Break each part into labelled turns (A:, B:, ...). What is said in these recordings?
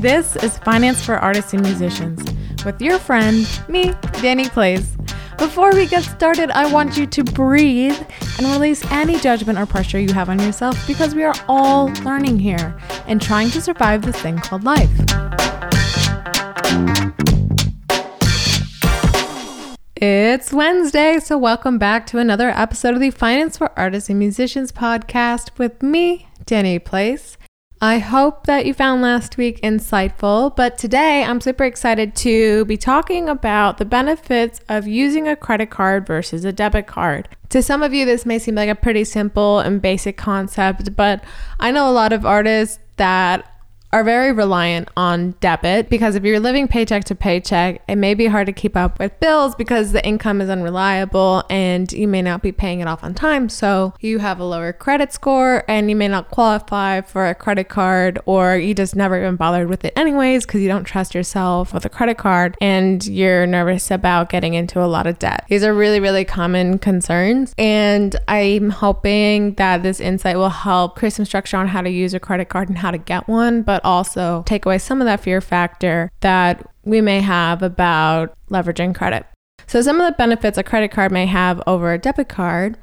A: This is Finance for Artists and Musicians with your friend, me, Dannie Place. Before we get started, I want you to breathe and release any judgment or pressure you have on yourself because we are all learning here and trying to survive this thing called life. It's Wednesday, so welcome back to another episode of the Finance for Artists and Musicians podcast with me, Dannie Place. I hope that you found last week insightful, but today I'm super excited to be talking about the benefits of using a credit card versus a debit card. To some of you, this may seem like a pretty simple and basic concept, but I know a lot of artists that are very reliant on debit because if you're living paycheck to paycheck, it may be hard to keep up with bills because the income is unreliable and you may not be paying it off on time. So you have a lower credit score and you may not qualify for a credit card or you just never even bothered with it anyways because you don't trust yourself with a credit card and you're nervous about getting into a lot of debt. These are really, really common concerns. And I'm hoping that this insight will help create some structure on how to use a credit card and how to get one, but but also take away some of that fear factor that we may have about leveraging credit. So, some of the benefits a credit card may have over a debit card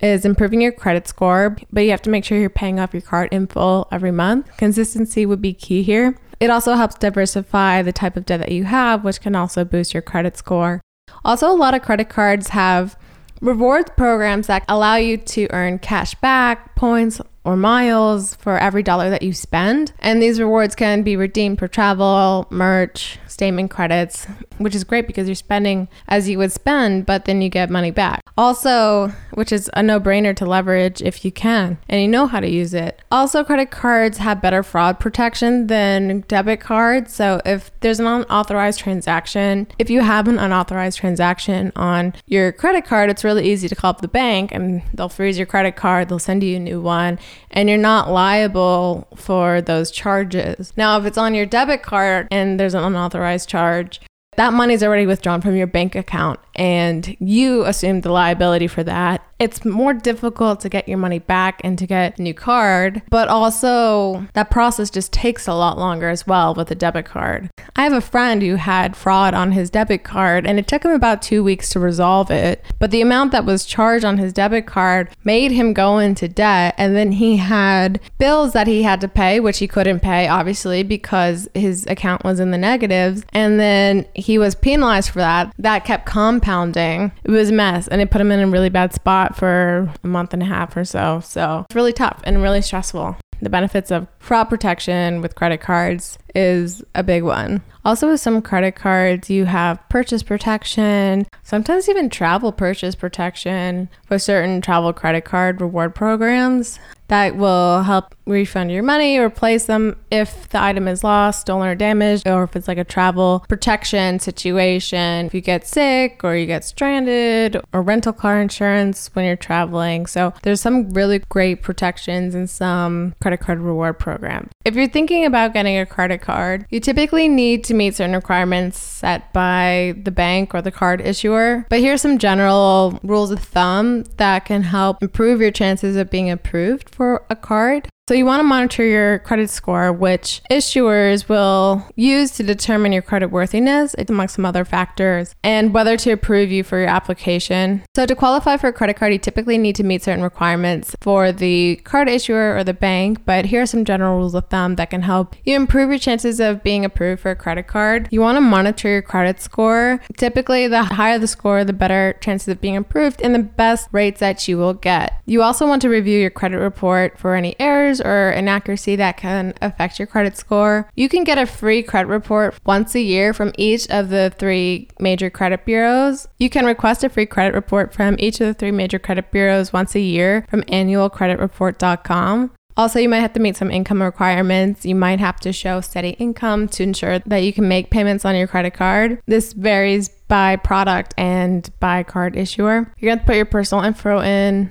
A: is improving your credit score, but you have to make sure you're paying off your card in full every month. Consistency would be key here. It also helps diversify the type of debt that you have, which can also boost your credit score. Also, a lot of credit cards have rewards programs that allow you to earn cash back, points, or miles for every dollar that you spend. And these rewards can be redeemed for travel, merch, statement credits, which is great because you're spending as you would spend, but then you get money back. Also, which is a no brainer to leverage if you can and you know how to use it. Also, credit cards have better fraud protection than debit cards. So, if there's an unauthorized transaction, if you have an unauthorized transaction on your credit card, it's really easy to call up the bank and they'll freeze your credit card, they'll send you a new one, and you're not liable for those charges. Now, if it's on your debit card and there's an unauthorized charge, that money's already withdrawn from your bank account and you assume the liability for that it's more difficult to get your money back and to get a new card, but also that process just takes a lot longer as well with a debit card. I have a friend who had fraud on his debit card and it took him about two weeks to resolve it, but the amount that was charged on his debit card made him go into debt. And then he had bills that he had to pay, which he couldn't pay, obviously, because his account was in the negatives. And then he was penalized for that. That kept compounding. It was a mess and it put him in a really bad spot for a month and a half or so. So it's really tough and really stressful. The benefits of fraud protection with credit cards is a big one. Also, with some credit cards, you have purchase protection, sometimes even travel purchase protection for certain travel credit card reward programs that will help refund your money replace them if the item is lost, stolen, or damaged, or if it's like a travel protection situation. If you get sick or you get stranded, or rental car insurance when you're traveling. So, there's some really great protections in some credit card reward programs. If you're thinking about getting a credit card, you typically need to meet certain requirements set by the bank or the card issuer. But here's some general rules of thumb that can help improve your chances of being approved for a card. So, you want to monitor your credit score, which issuers will use to determine your credit worthiness, among some other factors, and whether to approve you for your application. So, to qualify for a credit card, you typically need to meet certain requirements for the card issuer or the bank, but here are some general rules of thumb that can help you improve your chances of being approved for a credit card. You want to monitor your credit score. Typically, the higher the score, the better chances of being approved and the best rates that you will get. You also want to review your credit report for any errors errors or inaccuracy that can affect your credit score. You can get a free credit report once a year from each of the three major credit bureaus. You can request a free credit report from each of the three major credit bureaus once a year from annualcreditreport.com. Also, you might have to meet some income requirements. You might have to show steady income to ensure that you can make payments on your credit card. This varies by product and by card issuer. You're going to put your personal info in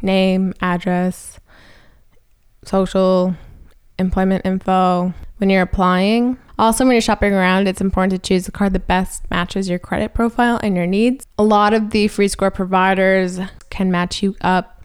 A: name, address, social, employment info when you're applying. Also, when you're shopping around, it's important to choose the card that best matches your credit profile and your needs. A lot of the free score providers can match you up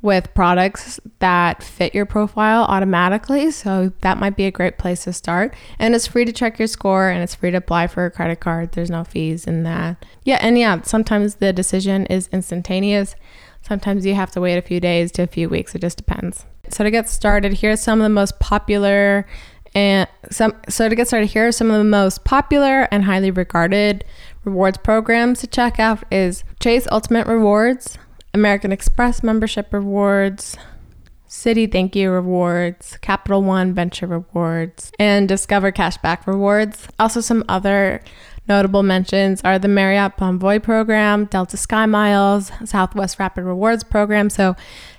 A: with products that fit your profile automatically. So that might be a great place to start. And it's free to check your score and it's free to apply for a credit card. There's no fees in that. Yeah, and yeah, sometimes the decision is instantaneous. Sometimes you have to wait a few days to a few weeks. It just depends. So to get started, here's some of the most popular and some so to get started here are some of the most popular and highly regarded rewards programs to check out is Chase Ultimate Rewards, American Express membership rewards, Citi Thank You rewards, Capital One Venture rewards, and Discover Cashback rewards. Also, some other notable mentions are the Marriott Bonvoy program, Delta Sky Miles, Southwest Rapid Rewards program. So,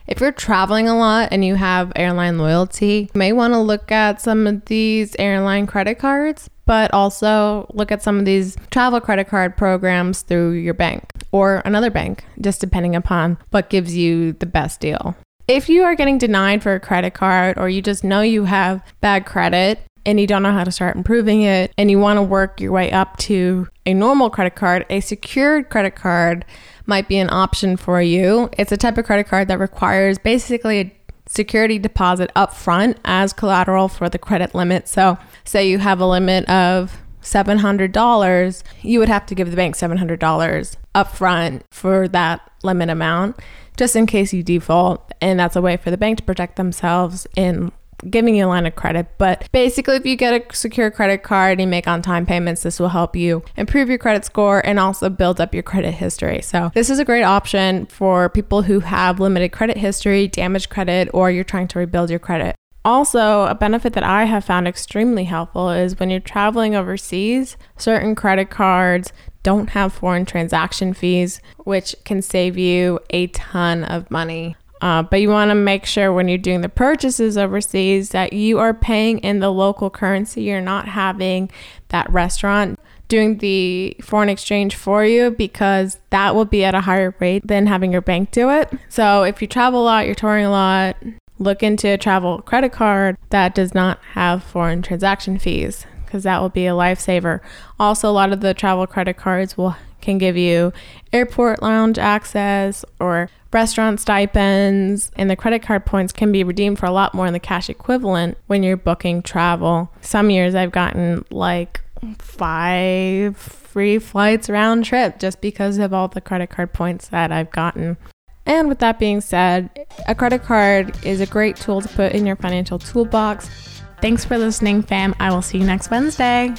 A: if you're traveling a lot and you have airline loyalty, you may want to look at some of these airline credit cards, but also look at some of these travel credit card programs through your bank or another bank, just depending upon what gives you the best deal. If you are getting denied for a credit card or you just know you have bad credit, and you don't know how to start improving it, and you want to work your way up to a normal credit card, a secured credit card might be an option for you. It's a type of credit card that requires basically a security deposit up front as collateral for the credit limit. So, say you have a limit of $700, you would have to give the bank $700 up front for that limit amount just in case you default. And that's a way for the bank to protect themselves in giving you a line of credit. But basically, if you get a secure credit card and you make on time payments, this will help you improve your credit score and also build up your credit history. So, this is a great option for people who have limited credit history, damaged credit, or you're trying to rebuild your credit. Also, a benefit that I have found extremely helpful is when you're traveling overseas, certain credit cards don't have foreign transaction fees, which can save you a ton of money. Uh, but you want to make sure when you're doing the purchases overseas that you are paying in the local currency. You're not having that restaurant doing the foreign exchange for you because that will be at a higher rate than having your bank do it. So if you travel a lot, you're touring a lot, look into a travel credit card that does not have foreign transaction fees because that will be a lifesaver. Also, a lot of the travel credit cards will can give you airport lounge access or restaurant stipends, and the credit card points can be redeemed for a lot more than the cash equivalent when you're booking travel. Some years I've gotten like five free flights round trip just because of all the credit card points that I've gotten. And with that being said, a credit card is a great tool to put in your financial toolbox. Thanks for listening, fam. I will see you next Wednesday.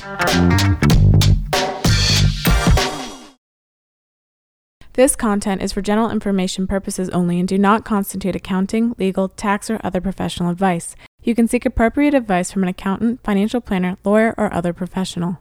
A: This content is for general information purposes only and do not constitute accounting, legal, tax, or other professional advice. You can seek appropriate advice from an accountant, financial planner, lawyer, or other professional.